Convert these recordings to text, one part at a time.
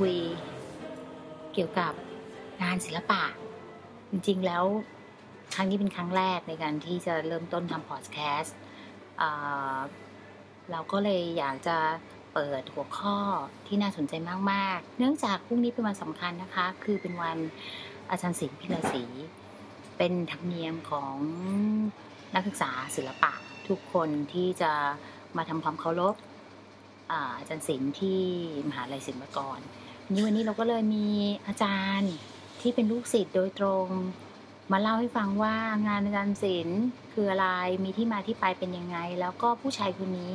คุยเกี่ยวกับงานศิลปะ จริงๆแล้วครั้งนี้เป็นครั้งแรกในการที่จะเริ่มต้นทำพอดแคสต์เราก็เลยอยากจะเปิดหัวข้อที่น่าสนใจมากๆ เนื่องจากพรุ่งนี้เป็นวันสำคัญนะคะ คือเป็นวันอาจารย์ศิลป์พิลาศรีเป็นธรรมเนียมของนักศึกษาศิลปะ ทุกคนที่จะมาทำความเคารพอาจารย์ศิลป์ที่มหาลัยศิลปากร นี้วันนี้เราก็เลยมีอาจารย์ที่เป็นลูกศิษย์โดยตรง มาเล่าให้ฟังว่างานอาจารย์ศิลป์คืออะไรมีที่มาที่ไปเป็นยังไง แล้วก็ผู้ชายคนนี้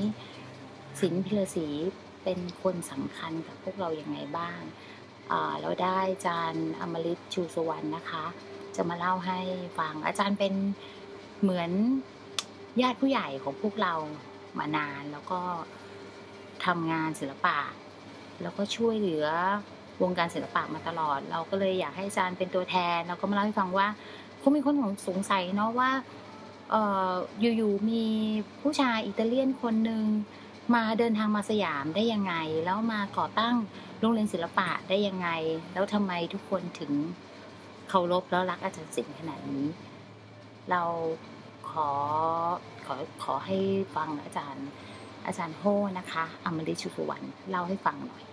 ศิลป์พิลศรีเป็นคนสำคัญกับพวกเราอย่างไงบ้างเราได้อาจารย์อมฤตชูสวรรณนะคะ จะมาเล่าให้ฟังอาจารย์เป็นเหมือนญาติผู้ใหญ่ของพวกเรามานานแล้วก็ทำงานศิลปะ แล้วก็ช่วยเหลือ วงการศิลปะมาตลอด เราก็เลยอยากให้อาจารย์เป็นตัวแทนแล้วก็มาเล่าให้ฟังว่าคงมีคนสงสัยเนาะว่าอยู่ๆมีผู้ชายอิตาเลียนคนหนึ่งมาเดินทางมาสยามได้ยังไง แล้วมาก่อตั้งโรงเรียนศิลปะได้ยังไง แล้วทำไมทุกคนถึงเคารพแล้วรักอาจารย์สิงห์ขนาดนี้ เราขอขอขอให้ฟังอาจารย์ อาจารย์โฮนะคะอมริชุสุวรรณเล่าให้ฟังหน่อย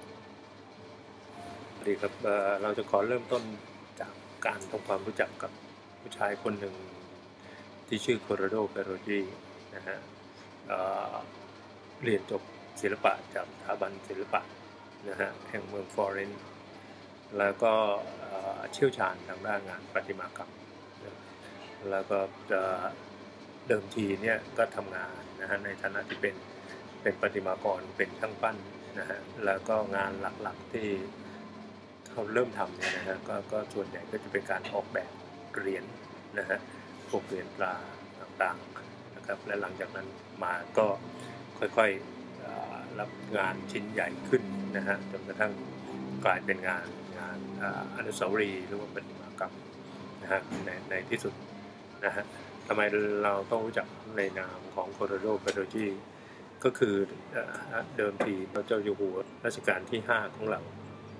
ดีครับเราจะขอเริ่มต้นจากการทำความรู้จักกับผู้ชายคนหนึ่งที่ชื่อโคโรโดเปโรจีนะฮะเรียนจบศิลปะจากสถาบันศิลปะนะฮะแห่งเมืองฟลอเรนซ์แล้วก็เชี่ยวชาญทางด้านงานประติมากรรม แล้วก็เดิมทีเนี่ยก็ทำงานนะฮะในฐานะที่เป็นเป็นประติมากรเป็นช่างปั้นนะฮะแล้วก็งานหลักๆที่ เขาเริ่มทำเนี่ยนะฮะก็ก็ส่วนใหญ่ก็จะเป็นการออกแบบเหรียญนะฮะพวกเหรียญตราต่างๆนะครับและหลังจากนั้นมาก็ค่อยๆรับงานชิ้นใหญ่ขึ้นนะฮะจนกระทั่งกลายเป็นงานงานอนุสาวรีย์หรือว่าเป็นมากรรมนะฮะในในที่สุดนะฮะทำไมเราต้องรู้จักในนามของโคโรโดเปโดจีก็คือเดิมทีพระเจ้าอยู่หัวรัชกาลที่ 5 ของเรา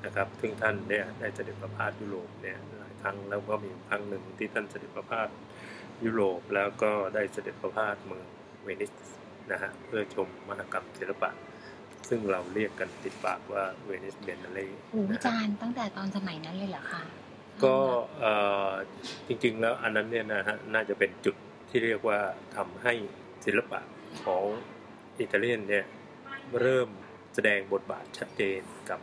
นะครับซึ่งท่านเนี่ยได้เสด็จประพาสยุโรปเนี่ยหลายครั้งแล้วก็มีครั้งหนึ่งที่ท่านเสด็จประพาสยุโรปแล้วก็ได้เสด็จประพาสเมืองเวนิสนะฮะเพื่อชมมหกรรมศิลปะ ซึ่งเราเรียกกันติดปากว่าเวนิสเบนเล่โอ้อาจารย์ตั้งแต่ตอนสมัยนั้นเลยเหรอคะก็จริงๆแล้วอันนั้นเนี่ยนะฮะน่าจะเป็นจุดที่เรียกว่าทำให้ศิลปะของอิตาเลียนเนี่ยเริ่มแสดงบทบาทชัดเจนกับ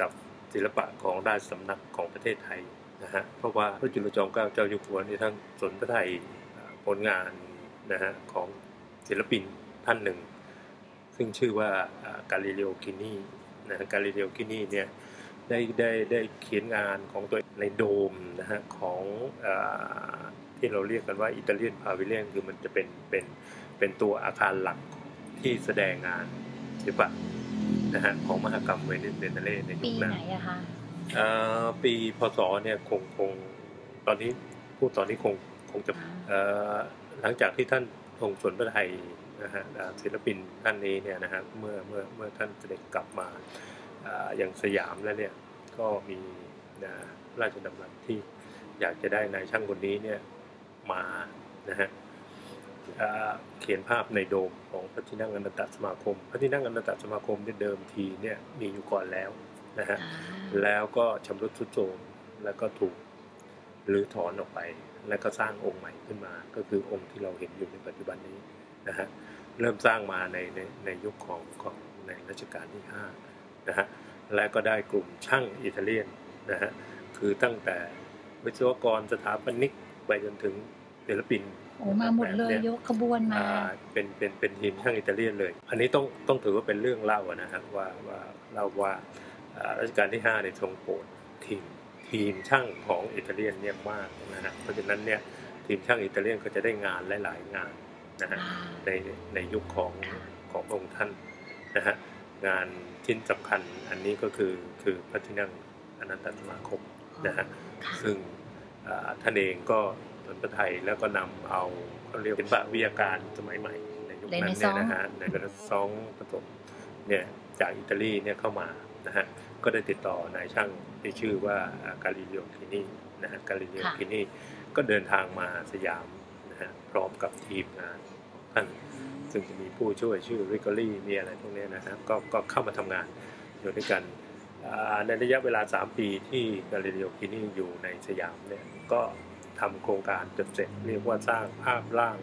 กับศิลปะของราชสำนักของประเทศไทยนะฮะเพราะว่าพระจุลจอมเกล้าเจ้าอยู่หัวนี่ทั้งสนพระไทยผลงานนะฮะของศิลปินท่านหนึ่ง ซึ่งชื่อว่ากาลิเลโอกินีนะกาลิเลโอกินีเนี่ยได้ได้ได้เขียนงานของตัวในโดมนะฮะของอที่เราเรียกกันว่าอิตาเลียนพาวิเลียนคือมันจะเป็นเป็นเป็นตัวอาคารหลักที่แสดงงานศิลปะ นะฮะของมหกรรมเวนิสเบนเล่ในยุคนั้นปีไหนอะคะปีพศเนี่ยคงคงตอนนี้พูดตอนนี้คงคงจะหลังจากที่ท่านทรงสนพระไทยนะฮะศิลปินท่านนี้เนี่ยนะฮะเมื่อเมื่อเมื่อท่านเสด็จกลับมาอย่างสยามแล้วเนี่ยก็มีนะราชดำรัสที่อยากจะได้นายช่างคนนี้เนี่ยมานะฮะ เขียนภาพในโดมของพระที่นั่งอนันตสมาคม พระที่นั่งอนันตสมาคมเดิมทีเนี่ยมีอยู่ก่อนแล้วนะฮะแล้วก็ชำรุดทรุดโทรมแล้วก็ถูกหรือถอนออกไป แล้วก็สร้างองค์ใหม่ขึ้นมา ก็คือองค์ที่เราเห็นอยู่ในปัจจุบันนี้นะฮะเริ่มสร้างมาในในในยุคของของในรัชกาลที่5นะฮะและก็ได้กลุ่มช่างอิตาเลียนนะฮะคือตั้งแต่วิศวกรสถาปนิกไปจนถึงศิลปิน โอ้มาหมดเลยยกขบวนมาเป็นเป็นเป็นทีมช่างอิตาเลียนเลย อันนี้ต้องต้องถือว่าเป็นเรื่องเล่านะครับว่าว่าเล่าว่ารัชกาลที่5ในทรงโปรดทีมทีมช่างของอิตาเลียนเนี่ยมากนะฮะเพราะฉะนั้นเนี่ยทีมช่างอิตาเลียนก็จะได้งานหลาย ๆ งานนะฮะในในยุคของขององค์ท่านนะฮะงานชิ้นสำคัญอันนี้ก็คือคือพระที่นั่งอนันตสมาคมนะฮะซึ่งท่านเองก็ส นพระไทยแล้วก็นำเอาเขาเรียกเป็นวิทยาการสมัยใหม่ในยุคนั้นเนี่ยนะฮะในกระซองผสมเนี่ยจากอิตาลีเนี่ยเข้ามานะฮะก็ได้ติดต่อนายช่างที่ชื่อว่ากาลิเลโอคินีนะฮะกาลิเลโอคินีก็เดินทางมาสยามนะฮะพร้อมกับทีมงานท่านซึ่งจะมีผู้ช่วยชื่อริโกลีมีอะไรพวกนี้นะฮะก็ก็เข้ามาทำงานอยู่ด้วยกันในระยะเวลา 3 ปีที่กาลิเลโอคินีอยู่ในสยามเนี่ยก็ ทำโครงการจนเสร็จเรียกว่าสร้างภาพร่าง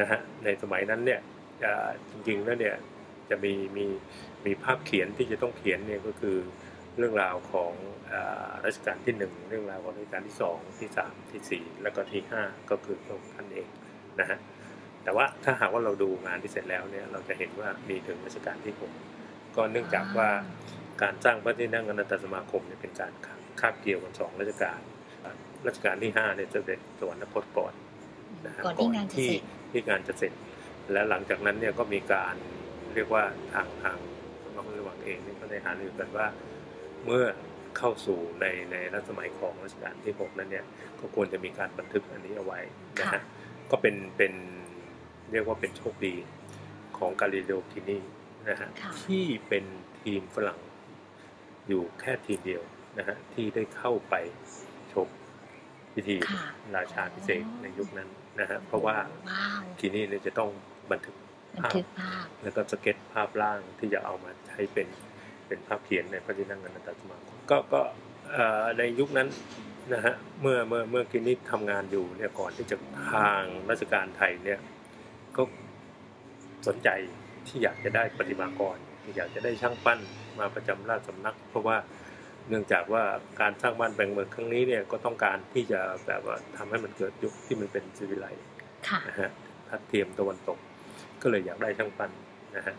นะฮะในสมัยนั้นเนี่ยจริงๆแล้วเนี่ยจะมีมีมีภาพเขียนที่จะต้องเขียนเนี่ยก็คือเรื่องราวของรัชกาลที่ 1 เรื่องราวของรัชกาลที่ 2 ที่ 3 ที่ 4 แล้วก็ที่ 5 ก็คือพระองค์ท่านเองนะฮะแต่ว่าถ้าหากว่าเราดูงานที่เสร็จแล้วเนี่ยเราจะเห็นว่ามีถึงรัชกาลที่ 6 ก็เนื่องจากว่าการสร้างพระที่นั่งอนันตสมาคมเนี่ยเป็นการคาบเกี่ยวกันสองรัชกาล รัชกาลที่5เนี่ยจะเด็จสวรรคตก่อนนะฮะก่อนที่งานจะเสร็จที่งานจะเสร็จ และหลังจากนั้นเนี่ยก็มีการเรียกว่าทางทางน้องระหว่างเองนี่ก็ได้หารือกันว่าเมื่อเข้าสู่ในในรัชสมัยของรัชกาลที่ 6 นั้นเนี่ยก็ควรจะมีการบันทึกอันนี้เอาไว้นะฮะก็เป็นเป็นเรียกว่าเป็นโชคดีของกาลิเลโอกินีนะฮะที่เป็นทีมฝรั่งอยู่แค่ทีมเดียวนะฮะที่ได้เข้าไปชม พิธีราชาพิเศษในยุคนั้นนะฮะเพราะว่าทีนี้เนี่ยจะต้องบันทึกภาพแล้วก็สเก็ตภาพร่างที่จะเอามาใช้เป็นเป็นภาพเขียนในพระที่นั่งอนันตสมาคมก็ก็ในยุคนั้นนะฮะเมื่อเมื่อเมื่อกินิททำงานอยู่เนี่ยก่อนที่จะทางราชการไทยเนี่ยก็สนใจที่อยากจะได้ปฏิมากรอยากจะได้ช่างปั้นมาประจำราชสำนัก เพราะว่า เนื่องจากว่าการสร้างบ้านแบ่งเมืองครั้งนี้เนี่ยก็ต้องการที่จะแบบว่าทำให้มันเกิดยุคที่มันเป็นสิวิไลนะฮะทัดเทียมตะวันตก ก็เลยอยากได้ช่างปั้นนะฮะ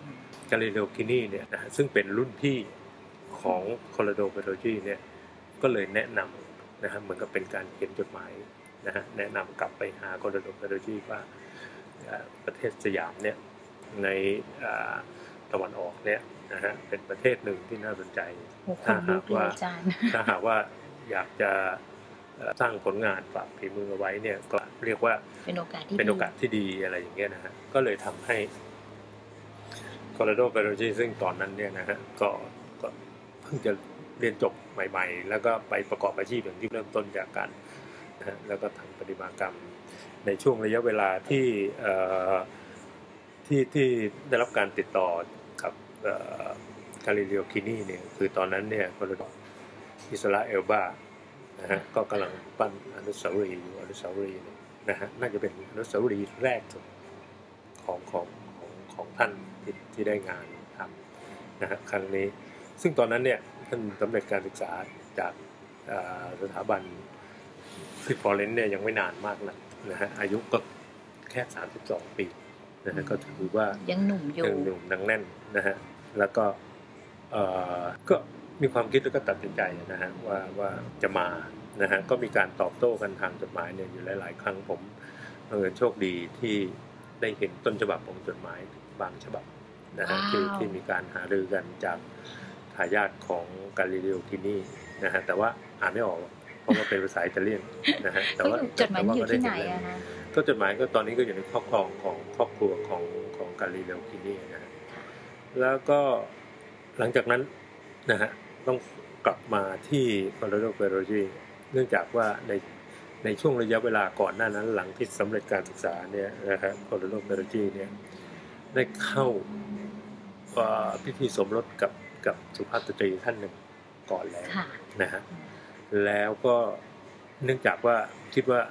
กาลิเลโอกินีเนี่ยนะซึ่งเป็นรุ่นพี่ของโคลโดเปโรจีเนี่ยก็เลยแนะนำนะฮะเหมือนกับเป็นการเขียนจดหมายนะฮะแนะนำกลับไปหาโคลโดเปโรจีว่าประเทศสยามเนี่ยในตะวันออกเนี่ยนะฮะเป็นประเทศหนึ่งที่น่าสนใจ ถ้าหากว่าถ้าหากว่าอยากจะสร้างผลงานฝากฝีมือเอาไว้เนี่ยก็เรียกว่าเป็นโอกาสที่เป็นโอกาสที่ดีอะไรอย่างเงี้ยนะฮะก็เลยทำให้โคโลราโดเบโรจีซึ่งตอนนั้นเนี่ยนะฮะก็ก็เพิ่งจะเรียนจบใหม่ ๆ แล้วก็ไปประกอบอาชีพอย่างที่เริ่มต้นจากกันนะฮะแล้วก็ทำประติมากรรม ในช่วงระยะเวลาที่ที่ที่ได้รับการติดต่อกับ กาลิเลโอคินีเนี่ยคือตอนนั้นเนี่ยคอร์ราโด Isola d'Elba นะฮะก็กำลังปั้นอนุสาวรีย์อยู่อนุสาวรีย์นะฮะน่าจะเป็นอนุสาวรีย์แรกของของของของท่านที่ที่ได้งานทำนะฮะครั้งนี้ซึ่งตอนนั้นเนี่ยท่านสำเร็จการศึกษาจากสถาบันซิฟอร์เรนเนี่ยยังไม่นานมากนะนะฮะอายุก็แค่สามสิบสองปีนะฮะก็ถือว่ายังหนุ่มอยู่ยังหนุ่มนังแน่นนะฮะแล้วก็เอ่อ ก็มีความคิดแล้วก็ตัดสินใจนะฮะว่าว่าจะมานะฮะก็มีการตอบโต้กันทางจดหมายเนี่ยอยู่หลาย ๆ ครั้งผมเออโชคดีที่ได้เห็นต้นฉบับของจดหมายบางฉบับนะฮะที่ที่มีการหารือกันจากทายาทของกาลิเลโอกินีนะฮะแต่ว่าอ่านไม่ออกเพราะว่าเป็นภาษาอิตาเลียนนะฮะแต่ว่าจดหมายอยู่ที่ไหนอะคะก็จดหมายก็ตอนนี้ก็อยู่ในครอบครองของครอบครัวของของกาลิเลโอกินีนะฮะแล้วก็ หลังจากนั้นนะฮะต้องกลับมาที่คอนโดเปโรจีเนื่องจากว่าในในช่วงระยะเวลาก่อนหน้านั้น หลังที่สำเร็จการศึกษาเนี่ยนะฮะคอนโดเปโรจีเนี่ยได้เข้าพิธีสมรสกับกับสุภาพสตรีท่านหนึ่งก่อนแล้วนะฮะแล้วก็เนื่องจากว่าคิดว่า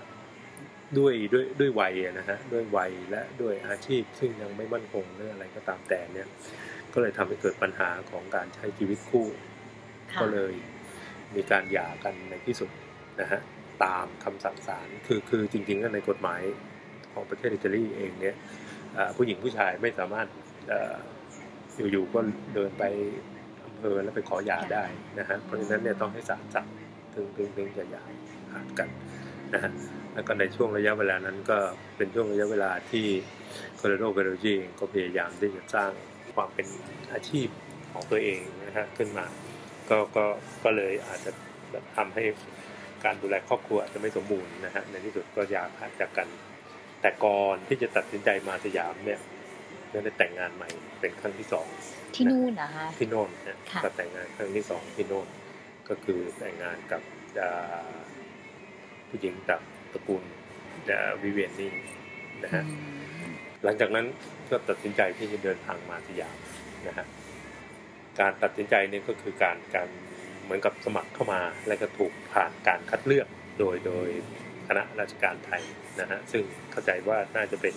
ด้วยด้วยด้วยวัยนะฮะด้วยวัยและด้วยอาชีพซึ่งยังไม่มั่นคงเรื่องอะไรก็ตามแต่เนี่ย ก็เลยทำให้เกิดปัญหาของการใช้ชีวิตคู่ ก็เลยมีการหย่ากันในที่สุดนะฮะตามคำสั่งศาลคือคือจริงๆก็ในกฎหมายของประเทศอิตาลีเองเนี่ยผู้หญิงผู้ชายไม่สามารถอยู่ๆก็เดินไปอำเภอแล้วไปขอหย่าได้นะฮะเพราะฉะนั้นเนี่ยต้องให้ศาลสั่งถึงถึงถึงจะหย่าขาดกันนะฮะแล้วก็ในช่วงระยะเวลานั้นก็เป็นช่วงระยะเวลาที่โคโลโดเบโรจีก็พยายามที่จะสร้าง ความเป็นอาชีพของตัวเองนะฮะขึ้นมา ก็ก็ก็เลยอาจจะแบบทำให้การดูแลครอบครัวอาจจะไม่สมบูรณ์นะฮะในที่สุดก็อยากขาดจากกัน แต่ก่อนที่จะตัดสินใจมาสยามเนี่ยก็ได้แต่งงานใหม่เป็นครั้งที่สองที่นู่นเหรอคะที่โน่นนะค่ะก็แต่งงานครั้งที่สองที่โน่นก็คือแต่งงานกับอ่าผู้หญิงจากตระกูลวิเวียนนี่นะฮะอืม หลังจากนั้นก็ตัดสินใจที่จะเดินทางมาสยามนะฮะการตัดสินใจนี่ก็คือการการเหมือนกับสมัครเข้ามา แล้วก็ถูกผ่านการคัดเลือกโดยโดยคณะราชการไทยนะฮะซึ่งเข้าใจว่าน่าจะเป็น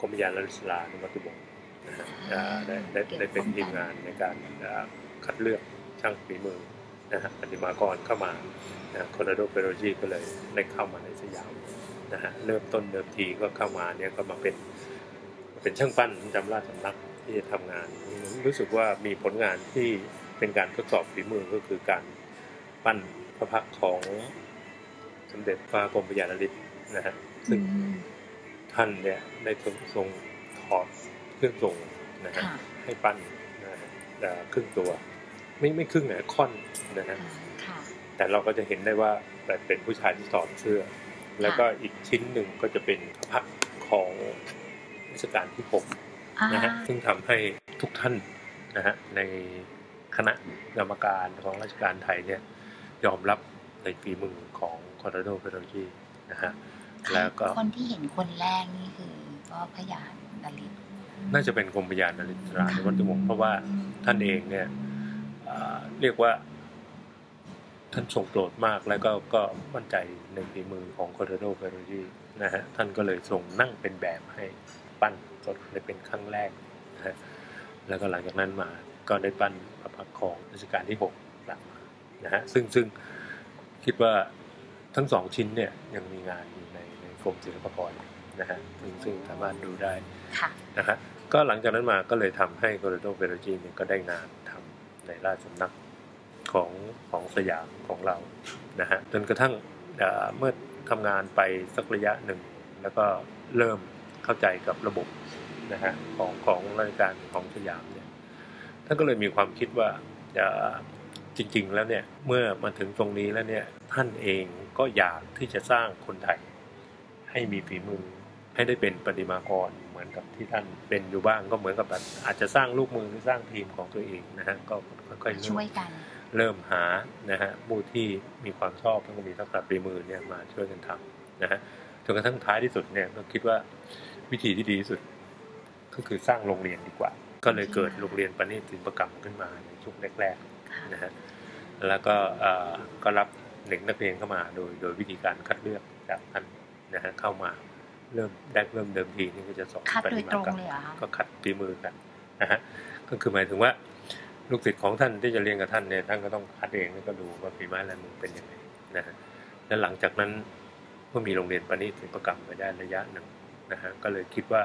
กรมยานรัชลานุมัติวงศ์นะฮะอ่าได้ได้ได้เป็นทีมงานในการอ่าคัดเลือกช่างฝีมือนะฮะปฏิมากรเข้ามาโคโลโดเปโรจีก็เลยได้เข้ามาในสยามนะฮะเริ่มต้นเดิมทีก็เข้ามาเนี่ยก็มาเป็น เป็นช่างปั้นประจำราชสำนักที่จะทำงาน รู้สึกว่ามีผลงานที่เป็นการทดสอบฝีมือก็คือการปั้นพระพักตร์ของสมเด็จพระกรมพระยาณฤทธิ์นะฮะซึ่งอืมท่านเนี่ยได้ทรงทรงถอดเครื่องทรงนะฮะค่ะให้ปั้นนะฮะเอ่อครึ่งตัว ไม่ไม่ครึ่งนะค่อนนะฮะค่ะแต่เราก็จะเห็นได้ว่าแบบเป็นผู้ชายที่ถอดเสื้อ แล้วก็อีกชิ้นหนึ่งก็จะเป็นพระพักตร์ของ รัชกาลที่หกอ่านะฮะซึ่งทำให้ทุกท่านนะฮะในคณะกรรมการของราชการไทยเนี่ยยอมรับในฝีมือของคอนโดโดเปโรจีนะฮะแล้วก็คนที่เห็นคนแรกนี่คือก็พยานดลิตน่าจะเป็นกรมพระยานริตราในวัตถุวงศ์เพราะว่าท่านเองเนี่ยอ่าเรียกว่าท่านทรงโปรดมากแล้วก็ก็มั่นใจในฝีมือของคอนโดโดเปโรจีนะฮะท่านก็เลยทรงนั่งเป็นแบบให้ ปั้นสดในเป็นครั้งแรกนะฮะแล้วก็หลังจากนั้นมาก็ได้ปั้นพระพักตร์ของรัชกาลที่หกกลับมานะฮะซึ่งซึ่งคิดว่าทั้งสองชิ้นเนี่ยยังมีงานอยู่ในในกรมศิลปากรนะฮะซึ่งซึ่งสามารถดูได้ค่ะนะฮะก็หลังจากนั้นมาก็เลยทำให้โกลโดเบโรจีเนี่ยก็ได้งานทำในราชสำนักของของสยามของเรานะฮะจนกระทั่งเอ่อเมื่อทำงานไปสักระยะหนึ่ง แล้วก็เริ่ม เข้าใจกับระบบนะฮะของของราชการของสยามเนี่ยท่านก็เลยมีความคิดว่าจะจริง ๆ แล้วเนี่ยเมื่อมาถึงตรงนี้แล้วเนี่ยท่านเองก็อยากที่จะสร้างคนไทย ให้มีฝีมือให้ได้เป็นประติมากรเหมือนกับที่ท่านเป็นอยู่บ้างก็เหมือนกับแบบอาจจะสร้างลูกมือหรือสร้างทีมของตัวเองนะฮะก็ค่อยๆเริ่ช่มวยกัน เริ่มหานะฮะผู้ที่มีความชอบแล้วก็มีทักษะฝีมือเนี่ยมาช่วยกันทำนะฮะจนกระทั่งท้ายที่สุดเนี่ยก็คิดว่า วิธีที่ดีที่สุด ก็คือสร้างโรงเรียนดีกว่า ก็เลยเกิดโรงเรียนประณีตศิลปกรรมขึ้นมาในช่วงแรกๆค่ะนะฮะแล้วก็เอ่อก็รับเด็กนักเรียนเข้ามาโดยโดยวิธีการคัดเลือกจากท่านนะฮะเข้ามาเริ่มแรกเริ่มเดิมทีนี่ก็จะสอนคัดปโดฏิยมาตรงกรรมเลยเหรอคะก็คัดฝีมือกันนะฮะก็คือหมายถึงว่าลูกศิษย์ของท่านที่จะเรียนกับท่านเนี่ยท่านก็ต้องคัดเองแล้วก็ดูว่าฝีไม้ลายมือเป็นยังไงนะฮะแล้วหลังจากนั้นเมื่อมีโรงเรียนประณีตศิลปกรรมไปได้ระยะหนึ่ง นะฮะก็เลยคิดว่า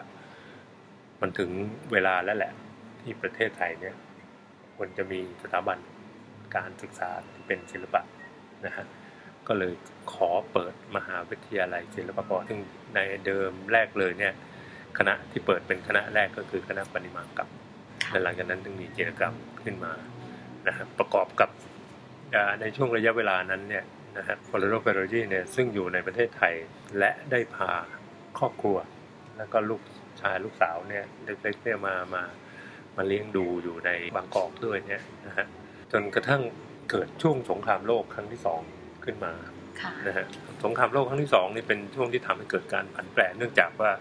มันถึงเวลาแล้วแหละ ที่ประเทศไทยเนี่ยควรจะมีสถาบันการศึกษาที่เป็นศิลปะนะฮะก็เลยขอเปิดมหาวิทยาลัยศิลปากรซึ่งในเดิมแรกเลยเนี่ยคณะที่เปิดเป็นคณะแรกก็คือคณะปฏิมากรรมและหลังจากนั้นถึงมีจิตรกรรมขึ้นมานะฮะประกอบกับอ่าในช่วงระยะเวลานั้นเนี่ยนะฮะพอลโรเปโรจีเนี่ยซึ่งอยู่ในประเทศไทยและได้พา ครอบครัว แล้วก็ลูกชายลูกสาวเนี่ยเล็กๆเนี่ยมามามาเลี้ยงดูอยู่ในบางกอกด้วยเนี่ยนะฮะจนกระทั่งเกิดช่วงสงครามโลกครั้งที่สองขึ้นมาค่ะนะฮะสงครามโลกครั้งที่สองนี่เป็นช่วงที่ทำให้เกิดการผันแปรเนื่องจากว่า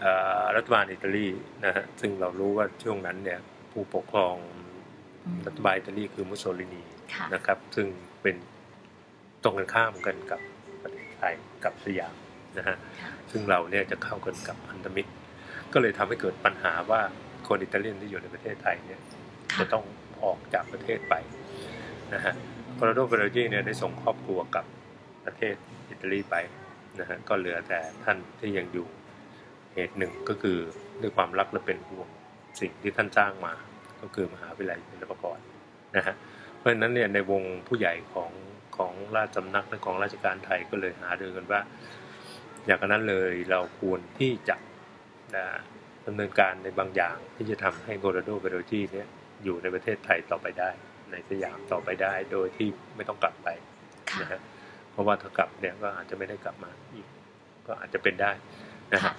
เอ่อรัฐบาลอิตาลีนะฮะซึ่งเรารู้ว่าช่วงนั้นเนี่ยผู้ปกครองอืมรัฐบาลอิตาลีคือมุสโสลินีค่ะนะครับ ซึ่งเป็นตรงกันข้ามกันกับประเทศไทยกับสยาม นะฮะค่ะซึ่งเราเนี่ยจะเข้ากันกับพันธมิตร ก็เลยทำให้เกิดปัญหาว่าคนอิตาเลียนที่อยู่ในประเทศไทยเนี่ยจะต้องออกจากประเทศไปนะฮะโคโลโดเบโรจีเนี่ยได้ส่งครอบครัวกลับประเทศอิตาลีไปนะฮะก็เหลือแต่ท่านที่ยังอยู่เหตุหนึ่งก็คือด้วยความรักและเป็นห่วงสิ่งที่ท่านสร้างมา ก็คือมหาวิทยาลัยศิลปากรนะฮะเพราะฉะนั้นเนี่ยในวงผู้ใหญ่ของของราชสำนักและของราชการไทยก็เลยหารือกันว่า อย่างนั้นเลยเราควรที่จะนะดำเนินการในบางอย่างที่จะทำให้โกลโดเบโรจีเนี่ยอยู่ในประเทศไทยต่อไปได้ ในสยามต่อไปได้โดยที่ไม่ต้องกลับไปค่ะนะฮะเพราะว่าถ้ากลับเนี่ยก็อาจจะไม่ได้กลับมาอีกก็อาจจะเป็นได้นะค่ะฮะ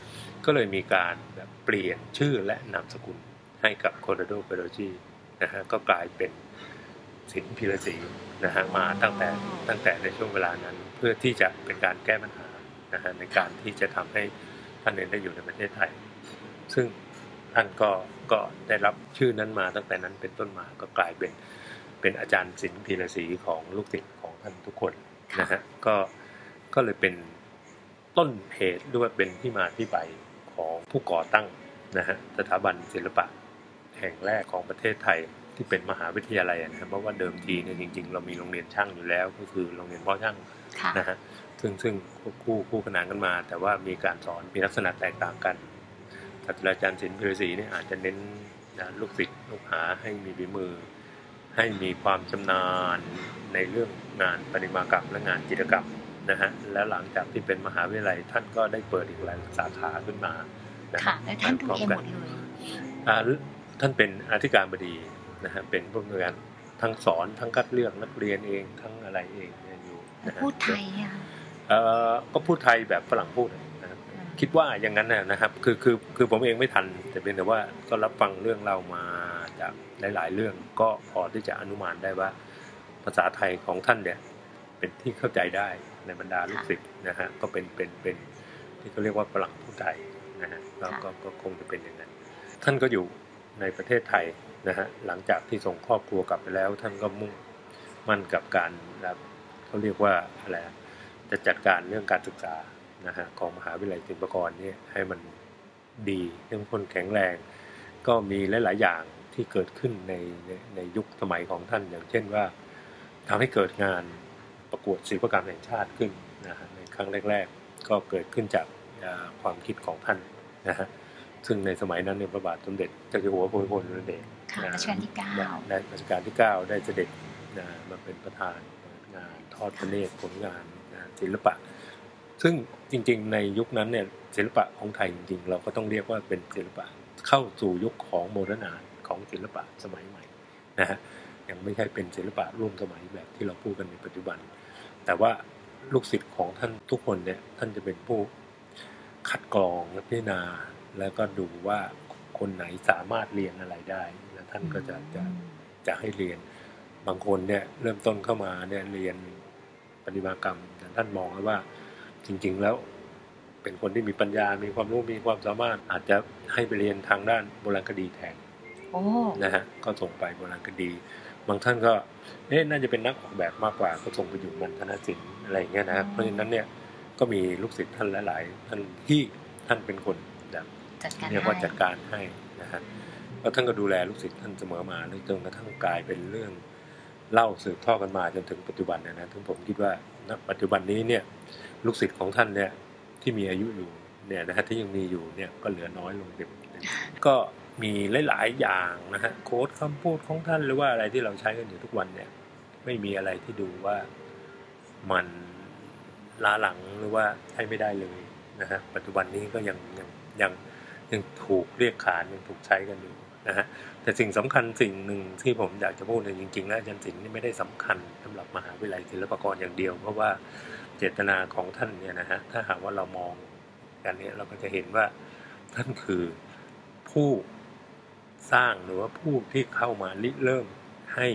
ก็เลยมีการแบบเปลี่ยนชื่อและนามสกุลให้กับโคโรโดเปโรจีนะฮะก็กลายเป็นสินพิรศรีนะฮะมาตั้งแต่ตั้งแต่ในช่วงเวลานั้น เพื่อที่จะเป็นการแก้ปัญหา นะฮะในการที่จะทำให้ท่านเองได้อยู่ในประเทศไทย ซึ่งท่านก็ก็ได้รับชื่อนั้นมาตั้งแต่นั้นเป็นต้นมาก็กลายเป็นเป็นอาจารย์ศิลป์พีระศรีของลูกศิษย์ของท่านทุกคนนะฮะก็ก็เลยเป็นต้นเหตุด้วยเป็นที่มาที่ไปของผู้ก่อตั้งนะฮะสถาบันศิลปะแห่งแรกของประเทศไทยที่เป็นมหาวิทยาลัยนะครับเพราะว่าเดิมทีเนี่ยจริง ๆ เรามีโรงเรียนช่างอยู่แล้ว ก็คือโรงเรียนพ่อช่างค่ะนะฮะ ซึ่งซึ่งคู่คู่ขนานกันมา แต่ว่ามีการสอนมีลักษณะแตกต่างกันศาสตราจารย์ศิลป์พิรศรีเนี่ยอาจจะเน้นนะลูกศิษย์ลูกหาให้มีฝีมือ ให้มีความชำนาญในเรื่องงานประติมากรรมและงานจิตรกรรมนะฮะแล้วหลังจากที่เป็นมหาวิทยาลัยท่านก็ได้เปิดอีกหลายสาขาขึ้นมานะค่ะแล้วท่านดูพร้อมเองกัหมดเลยอ่าท่านเป็นอธิการบดีนะฮะเป็นผู้อำนวยการทั้งสอนทั้งคัดเลือกนักเรียนเองทั้งอะไรเองเนี่ยอยู่นะฮะพูดไทยอะเอ่อ ก็พูดไทยแบบฝรั่งพูดนะครับคิดว่าอย่างนั้นนะครับคือคือคือผมเองไม่ทัน แต่เป็นแต่ว่าก็รับฟังเรื่องเล่ามาจากหลาย ๆ เรื่องก็พอที่จะอนุมานได้ว่า ภาษาไทยของท่านเนี่ยเป็นที่เข้าใจได้ในบรรดาลูกศิษย์นะฮะก็เป็นเป็นเป็นที่เขาเรียกว่าฝรั่งพูดไทยนะฮะก็ก็ก็คงจะเป็นอย่างนั้น ท่านก็อยู่ในประเทศไทยนะฮะหลังจากที่ส่งครอบครัวกลับไปแล้ว ท่านก็มุ่งมั่นกับการแบบเขาเรียกว่าอะไร จะจัดการเรื่องการศึกษานะฮะของมหาวิทยาลัยศิลปากรเนี่ยให้มันดีเข้มข้นแข็งแรง ก็มีหลาย ๆ อย่างที่เกิดขึ้นในในในยุคสมัยของท่าน อย่างเช่นว่าทำให้เกิดงานประกวดศิลปกรรมแห่งชาติขึ้นนะฮะในครั้งแรก ๆ ก็เกิดขึ้นจากอ่าความคิดของท่านนะฮะซึ่งในสมัยนั้นเนี่ยพระบาทสมเด็จเจ้าอยู่หัวภูมิพลอดุลยเดชค่ะรัชกาลที่เก้าในรัชกาลที่ 9 ได้เสด็จนะมาเป็นประธานเปิดงานทอดพระเนตรผลงานงาน ศิลปะ ซึ่งจริงๆ ในยุคนั้นเนี่ยศิลปะของไทยจริง ๆ เราก็ต้องเรียกว่าเป็นศิลปะเข้าสู่ยุคของ modern art ของศิลปะสมัยใหม่นะฮะยังไม่ใช่เป็นศิลปะร่วมสมัยแบบที่เราพูดกันในปัจจุบัน แต่ว่าลูกศิษย์ของท่านทุกคนเนี่ยท่านจะเป็นผู้คัดกรองและพิจารณา แล้วก็ดูว่าคนไหนสามารถเรียนอะไรได้แล้วท่านก็จะจะจะให้เรียนบางคนเนี่ยเริ่มต้นเข้ามาเนี่ยเรียนปฏิมากรรม ท่านมองแล้วว่า จริง ๆ แล้วเป็นคนที่มีปัญญา มีความรู้มีความสามารถอาจจะให้ไปเรียนทางด้านโบราณคดีแทนโอ้นะฮะก็ส่งไปโบราณคดี บางท่านก็เอ๊ะน่าจะเป็นนักออกแบบมากกว่าก็ส่งไปอยู่มันธนศิลป์อะไรอย่างเงี้ยนะครับเพราะฉะนั้นเนี่ยก็มีลูกศิษย์ท่านหลายๆท่านที่ท่านเป็นคนแบบจัดการเรียกว่าให้จัดการให้นะฮะแล้วท่านก็ดูแลลูกศิษย์ท่านเสมอมาจนกระทั่งกลายเป็นเรื่อง เล่าสืบทอดกันมาจนถึงปัจจุบันเนยนะถึงผมคิดว่าณปัจจุบันนี้เนี่ยลูกศิษย์ของท่านเนี่ยที่มีอายุอยู่เนี่ยนะฮะที่ยังมีอยู่เนี่ยก็เหลือน้อยลงเด็ก็มีหลาย ๆ อย่างนะฮะโค้ดคำพูดของท่านหรือว่าอะไรที่เราใช้กันอยู่ทุกวันเนี่ย ไม่มีอะไรที่ดูว่ามันล้าหลังหรือว่าใช้ไม่ได้เลยนะฮะปัจจุบันนี้ก็ยังยังยังยังถูกเรียกขานยังถูกใช้กันอยู่นะฮะ แต่สิ่งสำคัญสิ่งหนึ่งที่ผมอยากจะพูดเนี่ยจริงๆแล้วอาจารย์สิงห์นี่ไม่ได้สำคัญสำหรับมหาวิทยาลัยศิลปากรอย่างเดียว เพราะว่าเจตนาของท่านเนี่ยนะฮะถ้าหากว่าเรามองกันเนี่ยเราก็จะเห็นว่าท่านคือผู้สร้างหรือว่าผู้ที่เข้ามาริเริ่มให้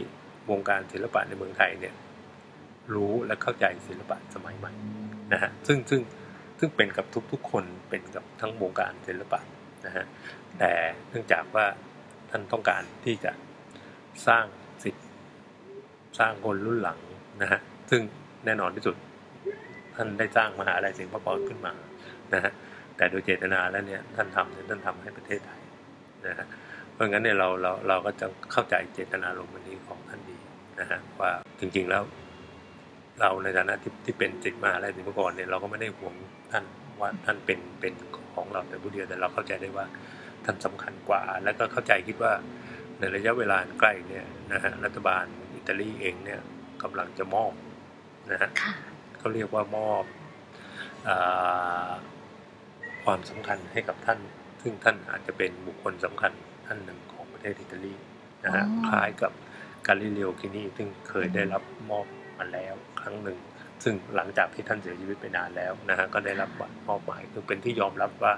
วงการศิลปะในเมืองไทยเนี่ยรู้และเข้าใจศิลปะสมัยใหม่นะฮะซึ่งซึ่งซึ่งเป็นกับทุกๆคนเป็นกับทั้งวงการศิลปะนะฮะแต่เนื่องจากว่า ท่านต้องการที่จะสร้างสิทธิ์สร้างคนรุ่นหลังนะฮะซึ่งแน่นอนที่สุด ท่านได้สร้างมหาลัยศิลปากรขึ้นมานะฮะแต่โดยเจตนาแล้วเนี่ยท่านทำเนี่ยท่านทำให้ประเทศไทยนะฮะเพราะงั้นเนี่ยเราเราเราก็จะเข้าใจเจตนาลมณ์นี้ของท่านดีนะฮะว่าจริงๆแล้ว เราในฐานะที่ที่เป็นจิตมหาลัยศิลปากรเนี่ยเราก็ไม่ได้ห่วงท่านว่าท่านเป็นเป็นของเราแต่ผู้เดียวแต่เราเข้าใจได้ว่า ท่านสำคัญกว่า แล้วก็เข้าใจคิดว่าในระยะเวลาอันใกล้เนี่ยนะฮะรัฐบาลอิตาลีเองเนี่ยกำลังจะมอบนะฮะค่ะเขาเรียกว่ามอบอาความสำคัญให้กับท่าน ซึ่งท่านอาจจะเป็นบุคคลสำคัญท่านหนึ่งของประเทศอิตาลีนะฮะอ๋อคล้ายกับกาลิเลโอคินีซึ่งเคยได้รับมอบมาแล้วครั้งหนึ่ง ซึ่งหลังจากที่ท่านเสียชีวิตไปนานแล้วนะฮะก็ได้รับมอบหมายคือเป็นที่ยอมรับว่า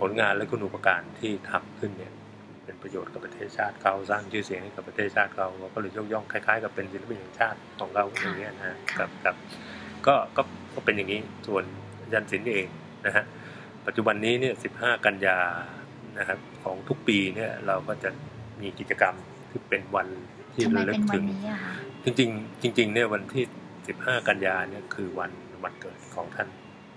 ผลงานและคุณอุปการที่ทำขึ้นเนี่ยเป็นประโยชน์กับประเทศชาติเขาสร้างชื่อเสียงให้กับประเทศชาติเขาเขาก็เลยยกย่องคล้ายๆ กับเป็นศิลปินแห่งชาติของเราอย่างเงี้ยนะกับกับก็ก็ก็เป็นอย่างนี้ส่วนอาจารย์ศิลป์เองนะฮะปัจจุบันนี้เนี่ย15 กันยานะครับของทุกปีเนี่ยเราก็จะมีกิจกรรมที่เป็นวันที่ทำไมระลึเป็กนวัถึนงนี้อะคะจริงๆจริงๆเนี่ยวันที่ 15 กันยาเนี่ยคือวันวันเกิดของท่าน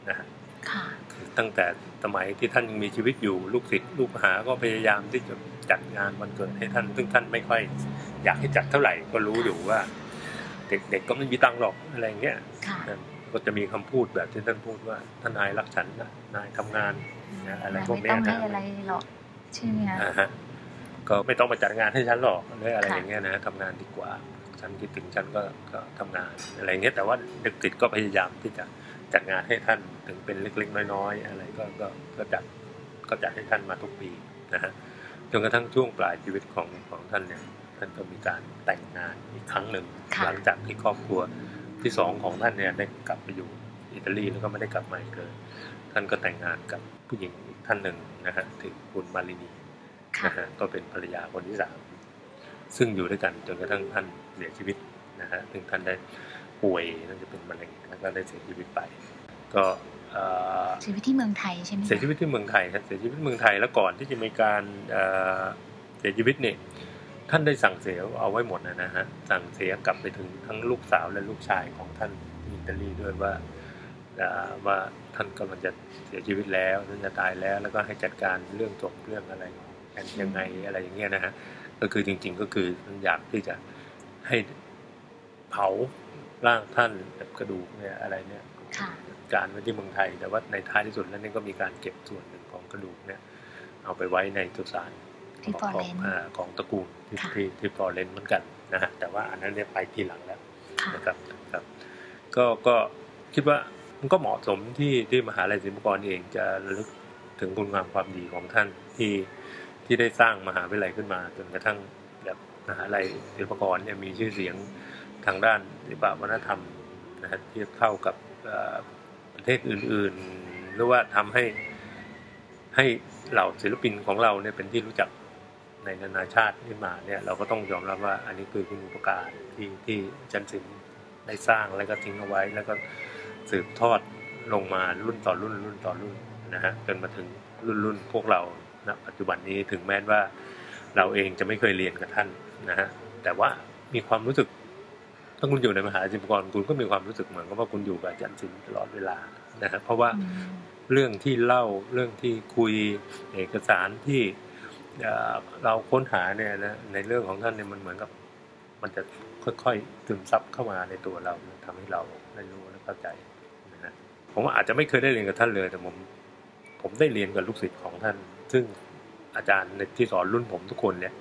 นะฮะค่ะคือ ตั้งแต่สมัยที่ท่านยังมีชีวิตอยู่ลูกศิษย์ลูกหาก็พยายามที่จะจัดงานวันเกิดให้ท่าน ซึ่งท่านไม่ค่อย อยากให้จัดเท่าไหร่ก็รู้อยู่ว่า เด็กๆก็ไม่มีตังค์หรอกอะไรเงี้ยค่ะก็จะมีคำพูดแบบที่ท่านพูดว่าท่านนายรักฉันนะนายทำงานนะอะไรพวกเนี้ไม่ยต้องนะให้อะไรหรอกใช่ไหมคะอ่าฮะก็ไม่ต้องมาจัดงานให้ฉันหรอกหรืออะไรค่ะอย่างเงี้ยนะทำงานดีกว่าฉันคิดถึงฉันก็ก็ทำงานอะไรเงี้ยแต่ว่าเด็กติดก็พยายามที่จะ จัดงานให้ท่านถึงเป็นเล็กๆ น้อยๆ อะไรก็ก็ก็จัดก็จัดให้ท่านมาทุกปีนะฮะจนกระทั่งช่วงปลายชีวิตของของท่านเนี่ยท่านก็มีการแต่งงานอีกครั้งหนึ่งค่ะหลังจากที่ครอบครัวที่สองของท่านเนี่ยได้กลับไปอยู่อิตาลีแล้วก็ไม่ได้กลับมาอีกเลยท่านก็แต่งงานกับผู้หญิงอีกท่านหนึ่งนะฮะถึงคุณมารินีค่ะนะฮะก็เป็นภรรยาคนที่สามซึ่งอยู่ด้วยกันจนกระทั่งท่านเสียชีวิตนะฮะซึ่งท่านได้ ป่วยน่าจะเป็นมะเร็งแล้วก็ได้เสียชีวิตไป ก็เอ่อชีวิตที่เมืองไทยใช่ไหมคะเสียชีวิตที่เมืองไทยครับเสียชีวิตเมืองไทยแล้วก่อนที่จะมีการเอ่อเสียชีวิตเนี่ยท่านได้สั่งเสียเอาไว้หมดนะนะฮะสั่งเสียกลับไปถึงทั้งลูกสาวและลูกชายของท่านที่อิตาลีด้วยว่าเอ่อว่าท่านกำลังจะเสียชีวิตแล้วท่านจะตายแล้ว แล้วก็ให้จัดการเรื่องศพเรื่องอะไรกันยังไงอะไรอย่างเงี้ยนะฮะก็คือจริง ๆ ก็คือท่านอยากที่จะให้เผา ร่างท่านแบบกระดูกเนี่ยอะไรเนี่ยค่ะการไว้ที่เมืองไทย แต่ว่าในท้ายที่สุดแล้วเนี่ยก็มีการเก็บส่วนหนึ่งของกระดูกเนี่ยเอาไปไว้ในสุสานที่ของ Florence อ่าของตระกูลที่ค่ะที่ที่ฟลอเรนซ์เหมือนกันนะฮะแต่ว่าอันนั้นเนี่ยไปทีหลังแล้วค่ะนะครับครับ ก็ก็คิดว่ามันก็เหมาะสมที่ที่มหาลัยศิลปากรเองจะระลึกถึงคุณงามความดีของท่านที่ที่ได้สร้างมหาวิทยาลัยขึ้นมาจนกระทั่งแบบมหาลัยศิลปากรเนี่ยมีชื่อเสียง ทางด้านศิลปวัฒนธรรมนะฮะทียบเท่ากับประเทศอื่น ๆ หรือว่าทำให้ให้เหล่าศิลปินของเราเนี่ยเป็นที่รู้จักในนานาชาติขึ้นมาเนี่ยเราก็ต้องยอมรับว่าอันนี้คือคุณอุปการที่ที่จันสินได้สร้างแล้วก็ทิ้งเอาไว้ แล้วก็สืบทอดลงมารุ่นต่อรุ่นรุ่นต่อรุ่นนะฮะจนมาถึงรุ่นรุ่นพวกเราณปัจจุบันนี้ถึงแม้ว่าเราเองจะไม่เคยเรียนกับท่านนะฮะแต่ว่ามีความรู้สึก ถ้าคุณอยู่ในมหาศิลปากรคุณก็มีความรู้สึกเหมือนกับว่าคุณอยู่กับอาจารย์สินตลอดเวลานะฮะเพราะว่าอืมเรื่องที่เล่าเรื่องที่คุยเอกสารที่เอ่อเราค้นหาเนี่ยนะในเรื่องของท่านเนี่ยมันเหมือนกับ มันจะค่อยๆซึมซับเข้ามาในตัวเราทำให้เราได้รู้และเข้าใจนะฮะผมว่าอาจจะไม่เคยได้เรียนกับท่านเลยแต่ผมผมได้เรียนกับลูกศิษย์ของท่าน ซึ่งอาจารย์ในที่สอนรุ่นผมทุกคนเนี่ย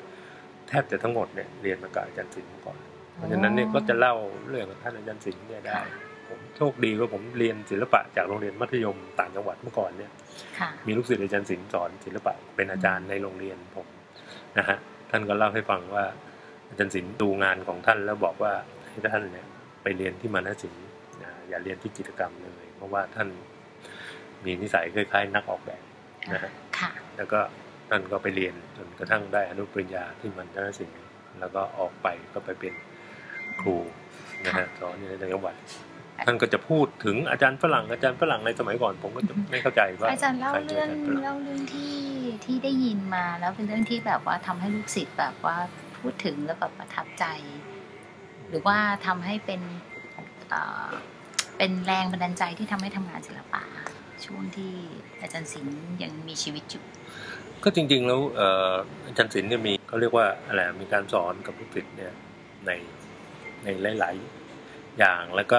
แทบจะทั้งหมดเนี่ยเรียนมากับอาจารย์สิงห์มาก่อน เพราะฉะนั้นเนี่ยก็จะเล่าเรื่องของท่านอาจารย์สิงห์เนี่ยได้ ผมโชคดีว่าผมเรียนศิลปะจากโรงเรียนมัธยมต่างจังหวัดเมื่อก่อนเนี่ยค่ะมีลูกศิษย์อาจารย์สิงห์สอนศิลปะเป็นอาจารย์ในโรงเรียนผมนะฮะท่านก็เล่าให้ฟังว่าอาจารย์สิงห์ดูงานของท่านแล้วบอกว่าให้ท่านเนี่ยไปเรียนที่มานศิลป์นะอย่าเรียนที่จิตรกรรมเลย เพราะว่าท่านมีนิสัยคล้ายๆนักออกแบบนะฮะค่ะแล้วก็ท่านก็ไปเรียนจนกระทั่งได้อนุปริญญาที่มันนศิลป์แล้วก็ออกไปก็ไปเป็น ครูนะฮะสอนอยู่ในจังหวัดท่านก็จะพูดถึงอาจารย์ฝรั่งอาจารย์ฝรั่งในสมัยก่อน ผมก็จะไม่เข้าใจว่าอาจารย์เล่าใคคืเรื่องาจาย์ฝรั่งเล่าเรื่องที่ที่ได้ยินมาแล้วเป็นเรื่องที่แบบว่าทำให้ลูกศิษย์แบบว่าพูดถึงแล้วแบบประทับใจ หรือว่าทำให้เป็นเอ่อเป็นแรงบันดาลใจที่ทำให้ทำงานศิลปะช่วงที่อาจารย์ศิลป์ยังมีชีวิตอยู่ก็จริงๆแล้วเอ่ออาจารย์ศิลป์เนี่ยมีเขาเรียกว่าอะไรมีการสอนกับลูกศิษย์เนี่ยใน ในหลาย ๆ อย่างแล้วก็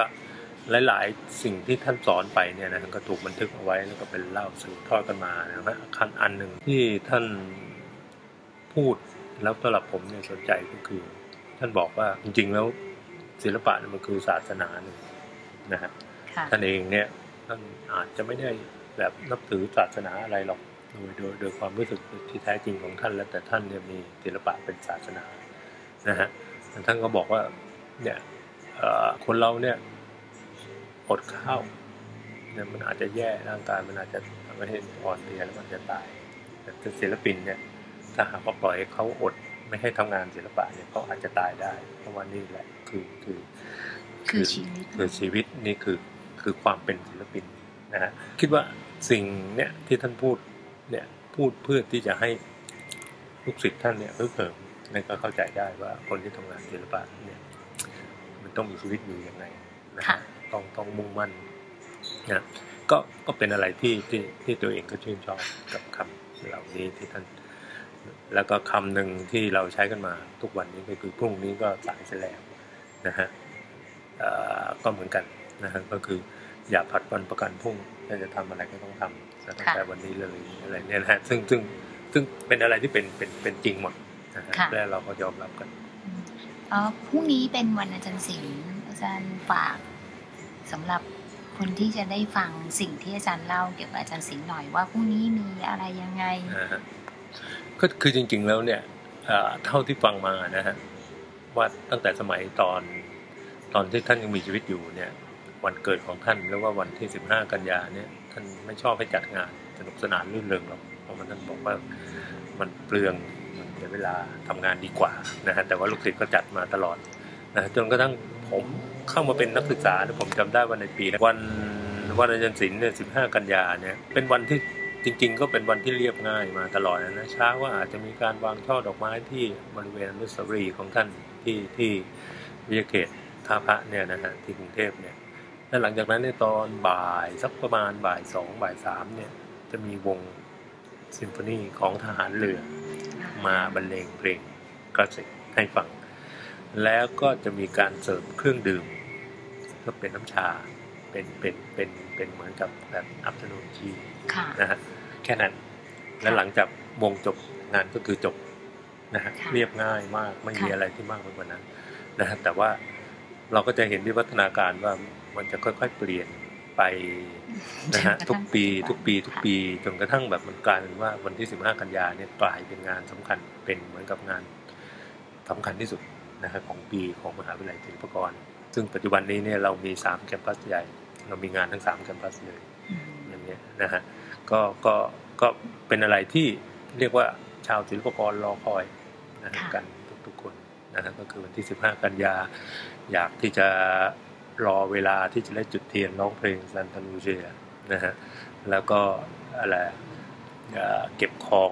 หลาย ๆ สิ่งที่ท่านสอนไปเนี่ยนะก็ถูกบันทึกเอาไว้แล้วก็เป็นเล่าสืบทอดกันมานะฮะขั้นอันหนึ่งที่ท่านพูดแล้วสำหรับผมเนี่ยสนใจก็คือ ท่านบอกว่าจริง ๆ แล้วศิลปะเนี่ยมันคือศาสนาหนึ่งนะฮะค่ะท่านเองเนี่ยท่านอาจจะไม่ได้แบบนับถือศาสนาอะไรหรอกโดยโดยโดยความรู้สึกที่แท้จริงของท่านแล้วแต่ท่านเนี่ยมีศิลปะเป็นศาสนานะฮะแต่ท่านก็บอกว่า เนี่ยเอ่อคนเราเนี่ยอดข้าวเนี่ยมันอาจจะแย่ร่างกายมันอาจจะไม่ให้อ่อนเพลียแล้วมันจะตาย แต่ศิลปินเนี่ยถ้าหากว่าปล่อยให้เขาอดไม่ให้ทำงานศิลปะเนี่ยเขาอาจจะตายได้เพราะว่านี่แหละคือคือคือชีวิตคือชีวิตนี่คือคือความเป็นศิลปินนะฮะคิดว่าสิ่งเนี่ยที่ท่านพูดเนี่ยพูดเพื่อที่จะให้ลูกศิษย์ท่านเนี่ยเพิ่มเติมนั่นก็เข้าใจได้ว่าคนที่ทำงานศิลปะเนี่ยมัน ต้องมีชีวิตอยู่ยังไงนะค่ะฮะต้องต้องมุ่งมั่นนะก็ก็เป็นอะไรที่ที่ที่ตัวเองก็ชื่นชอบกับคำเหล่านี้ที่ท่าน แล้วก็คำหนึ่งที่เราใช้กันมาทุกวันนี้ก็คือพรุ่งนี้ก็สายเสียแล้วนะฮะเอ่อก็เหมือนกันนะฮะก็คืออย่าผัดวันประกันพรุ่งถ้าจะทำอะไรก็ต้องทำตั้งแต่วันนี้เลยอะไรเนี่ยนะฮะซึ่งซึ่งซึ่งเป็นอะไรที่เป็นเป็นเป็นจริงหมดนะฮะค่ะและเราก็ยอมรับกันอืมเอ่อ พรุ่งนี้เป็นวันอาจารย์ศิลป์อาจารย์ฝากสำหรับคนที่จะได้ฟังสิ่งที่อาจารย์เล่าเกี่ยวกับอาจารย์ศิลป์หน่อยว่าพรุ่งนี้มีอะไรยังไงฮะก็คือจริง ๆแล้วเนี่ยเท่าที่ฟังมานะฮะว่าตั้งแต่สมัยตอนตอนที่ท่านยังมีชีวิตอยู่เนี่ย วันเกิดของท่านหรือว่าวันที่15กันยาเนี่ย ท่านไม่ชอบให้จัดงานสนุกสนานรื่นเริงหรอกเพราะมันท่านบอกว่ามันเปลือง เสียเวลาทำงานดีกว่านะฮะแต่ว่าลูกศิษย์ก็จัดมาตลอดนะจนกระทั่งผมเข้ามาเป็นนักศึกษาผมจำได้ว่าในปีนั้นวันวันอาจารย์ศิลป์เนี่ย15กันยาเนี่ยเป็นวันที่จริง ๆ ก็เป็นวันที่เรียบง่ายมาตลอดนะเช้าว่าอาจจะมีการวางช่อดอกไม้ที่บริเวณอนุสาวรีย์ของท่านที่ที่วิทยาเขตท่าพระเนี่ยนะฮะที่กรุงเทพเนี่ยและหลังจากนั้นในตอนบ่ายสักประมาณบ่ายสองบ่ายสามเนี่ยจะมีวงซิมโฟนีของทหารเรือ มาบรรเลงเพลงคลาสสิกให้ฟัง แล้วก็จะมีการเสิร์ฟเครื่องดื่ม ก็เป็นน้ำชาเป็นเป็นเป็นเป็นเหมือนกับแบบ afternoon tea ค่ะนะฮะแค่นั้น และหลังจากวงจบงานก็คือจบนะฮะค่ะเรียบง่ายมากไม่มีค่ะอะไรที่มากไปกว่านั้นนะฮะแต่ว่าเราก็จะเห็นวิวัฒนาการว่ามันจะค่อย ๆ เปลี่ยน ไปนะฮะจนกรทุกทั่งปีจทุนกปีทุกค่ะปีจนกระทั่งแบบมันกลายเป็นว่าวันที่ 15 กันยาเนี่ยกลายเป็นงานสำคัญเป็นเหมือนกับงานสำคัญที่สุดนะฮะของปีของมหาวิทยาลัยศิลปากร ซึ่งปัจจุบันนี้เนี่ยเรามี 3 แคมปัสใหญ่ เรามีงานทั้ง 3 แคมปัสเลยอืมอย่างเงี้ยนะฮะก็ก็ก็เป็นอะไรที่เรียกว่าชาวศิลปากรรอคอยนะฮะค่ะกันทุกๆคนนะฮะก็คือวันที่ 15 กันยาอยากที่จะ รอเวลาที่จะได้จุดเทียนร้องเพลงซันตาลูเชียนะฮะแล้วก็อะไรเอ่อเก็บของ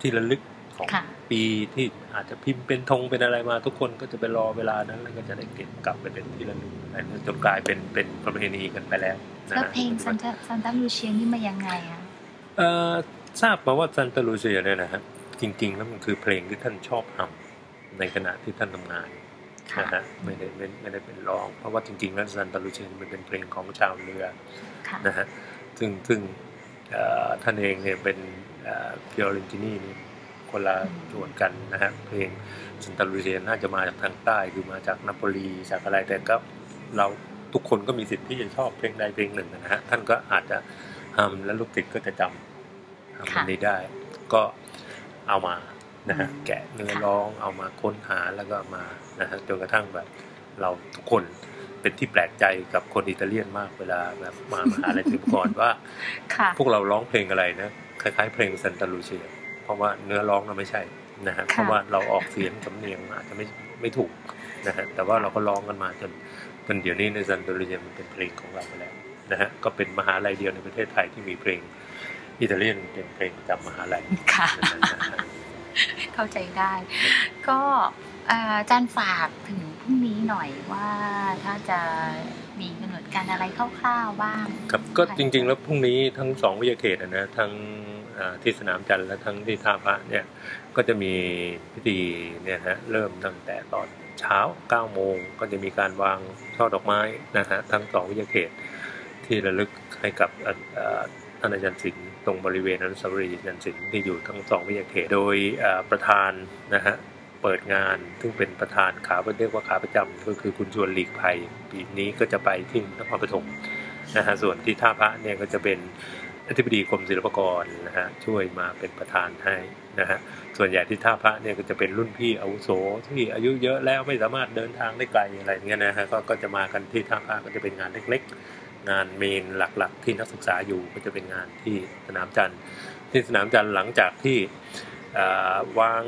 ที่ระลึกของค่ะปีที่อาจจะพิมพ์เป็นธงเป็นอะไรมา ทุกคนก็จะไปรอเวลานั้น แล้วก็จะได้เก็บกลับไปเป็นที่ระลึกอันนั้นจนกลายเป็นเป็นประเพณีกันไปแล้วนะแล้วฮะเพลงซันตาซันตาลูเชียนี่มายังไงอะเอ่อทราบมาว่าซันตาลูเซียเนี่ยนะฮะจริง ๆ แล้วมันคือเพลงที่ท่านชอบฮัมในขณะที่ท่านทำงานค่ะ นะฮะไม่ได้ไม่ไม่ได้เป็นร้อง เพราะว่าจริงๆแล้วซันตาลูเซียมันเป็นเพลงของชาวเรือค่ะนะฮะซึ่งซึ่งเอ่อท่านเองเนี่ยเป็น Fiorentini นี่คนละส่วนกันนะฮะเพลงซันตาลูเซียน่าจะมาจากทางใต้คือมาจากนาโปลีจากอะไรแต่ก็เราทุกคนก็มีสิทธิ์ที่จะชอบเพลงใดเพลงหนึ่งนะฮะท่านก็อาจจะทำแล้วลูกติดก็จะจำทำมันนี้ได้ ก็เอามา นะฮะอืมแกะเนื้อร้องเอามาค้นหาแล้วก็มานะฮะจนกระทั่งแบบเราทุกคนเป็นที่แปลกใจกับคนอิตาเลียนมากเวลาแบบมามหาลัยศิลปากรว่าค่ะพวกเราร้องเพลงอะไรนะคล้ายๆ เพลงซันตาลูเซีย เพราะว่าเนื้อร้องเราไม่ใช่นะฮะค่ะเพราะว่าเราออกเสียงสำเนียงอาจจะไม่ไม่ถูกนะฮะแต่ว่าเราก็ร้องกันมาจนจนเดี๋ยวนี้ในซันตาลูเซียมันเป็นเพลงของเราไปแล้วนะฮะก็เป็นมหาลัยเดียวในประเทศไทยที่มีเพลงอิตาเลียนเป็นเพลงประจำมหาลัยค่ะนะฮะ เข้าใจได้ ก็เอ่ออาจารย์ฝากถึงพรุ่งนี้หน่อยว่าถ้าจะมีกำหนดการอะไรคร่าวๆบ้าง ครับก็จริง ๆ แล้วพรุ่งนี้ทั้งสองวิทยาเขตอะนะทั้งอ่าที่สนามจันทร์และทั้งที่ท่าพระเนี่ยก็จะมีพิธีเนี่ยฮะเริ่มตั้งแต่ตอนเช้า9โมงก็จะมีการวางช่อดอกไม้นะฮะทั้งสองวิทยาเขตที่ระลึกให้กับอ่าอ่าท่านอาจารย์สิงห์ตรงบริเวณอนุสาวรีย์อาจารย์สิงห์ที่อยู่ทั้งสองวิทยาเขตโดยประธานนะฮะเปิดงาน ซึ่งเป็นประธานขาเรียกว่าขาประจำก็คือคุณชวนหลีกภัยปีนี้ก็จะไปที่นครปฐมนะฮะส่วนที่ท่าพระเนี่ยก็จะเป็นอธิบดีกรมศิลปากรนะฮะช่วยมาเป็นประธานให้นะฮะส่วนใหญ่ที่ท่าพระเนี่ยก็จะเป็นรุ่นพี่อาวุโสที่อายุเยอะแล้วไม่สามารถเดินทางได้ไกลอะไรเงี้ยนะฮะก็ก็จะมากันที่ท่าพระก็จะเป็นงานเล็กๆ งานเมนหลักๆ ที่นักศึกษาอยู่ก็จะเป็นงานที่สนามจันทร์ที่สนามจันทร์หลังจากที่วาง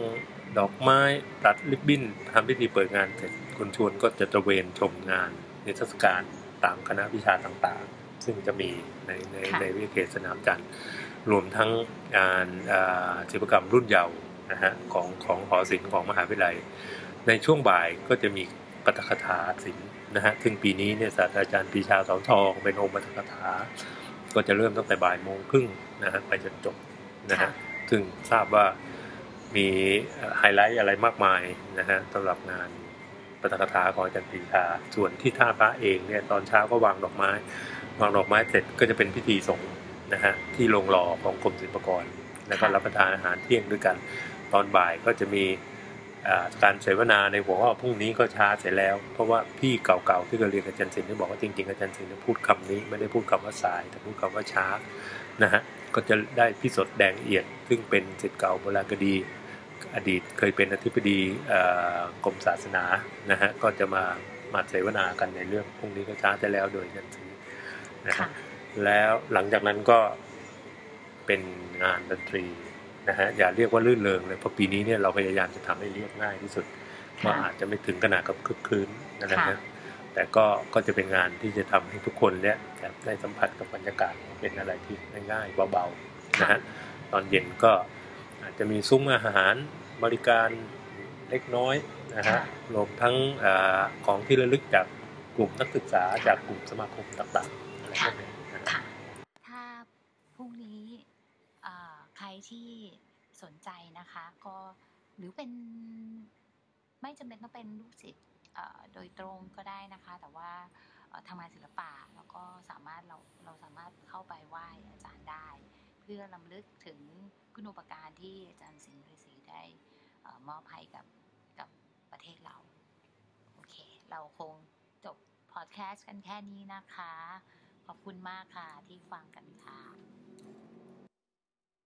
ดอกไม้ตัดริบบิ้นทำพิธีเปิดงานเสร็จคนชวนก็จะตระเวนชมงานในเทศกาลตามคณะวิชาต่างๆ ซึ่งจะมีในในในวิทยาเขตสนามจันทร์รวมทั้งงานศิลปกรรมรุ่นเยาว์นะฮะของของหอศิลป์ของมหาวิทยาลัย ในช่วงบ่ายก็จะมีปฐกถาศิลป์ นะฮะซึ่งปีนี้เนี่ยศาสตราจารย์ปีชาสอนทองเป็นองค์ปฐกถา ก็จะเริ่มตั้งแต่บ่ายโมงครึ่งนะฮะไปจนจบนะฮะซึ่งทราบว่ามีไฮไลท์อะไรมากมายนะฮะสำหรับงานปฐกถาของอาจารย์ปีชา ส่วนที่ท่าพระเองเนี่ยตอนเช้าก็วางดอกไม้ วางดอกไม้เสร็จก็จะเป็นพิธีส่งนะฮะที่โรงหล่อของกรมศิลปากรแล้วก็รับประทานอาหารเที่ยงด้วยกัน ตอนบ่ายก็จะมี การเสวนาในหัวข้อพรุ่งนี้ก็ช้าเสร็จแล้ว เพราะว่าพี่เก่าๆที่เคยเรียนอาจารย์ศิลป์บอกว่าจริงๆอาจารย์ศิลป์พูดคำนี้ไม่ได้พูดคำว่าสาย แต่พูดคำว่าช้านะฮะก็จะได้พิสดแดงเอียด ซึ่งเป็นศิษย์เก่าโบราณคดี อดีตเคยเป็นอธิบดีกรมศาสนานะฮะก็จะมามาเสวนากันในเรื่องพรุ่งนี้ก็ช้าแต่แล้วโดยอาจารย์ศิลป์นะครับแล้วหลังจากนั้นก็เป็นงานดนตรี นะฮะอย่าเรียกว่าลื่นเริงเลยเพราะปีนี้เนี่ยเราพยายามจะทำให้เรียบง่ายที่สุดว่าอาจจะไม่ถึงขนาดกับคึกคืนนะฮะแต่ก็ก็จะเป็นงานที่จะทำให้ทุกคนเนี่ยได้สัมผัสกับบรรยากาศเป็นอะไรที่ง่ายๆเบาๆนะฮะตอนเย็นก็อาจจะมีซุ้มอาหารบริการเล็กน้อยนะฮะรวมทั้งอของที่ระลึกจากกลุ่มนักศึกษาจากกลุ่มสมาคมต่างๆอะไรพวกนี้ถ้าพรุ่งนี้ใคร ที่สนใจนะคะ ก็หรือเป็นไม่จำเป็นต้องเป็นลูกศิษย์โดยตรงก็ได้นะคะ แต่ว่าทำงานศิลปะแล้วก็สามารถเราเราสามารถเข้าไปไหว้อาจารย์ได้ เพื่อลำลึกถึงคุณอุปการที่อาจารย์สิงห์ฤศรีได้มอบให้กับกับประเทศเรา โอเค เราคงจบพอดแคสต์กันแค่นี้นะคะ ขอบคุณมากค่ะที่ฟังกันค่ะ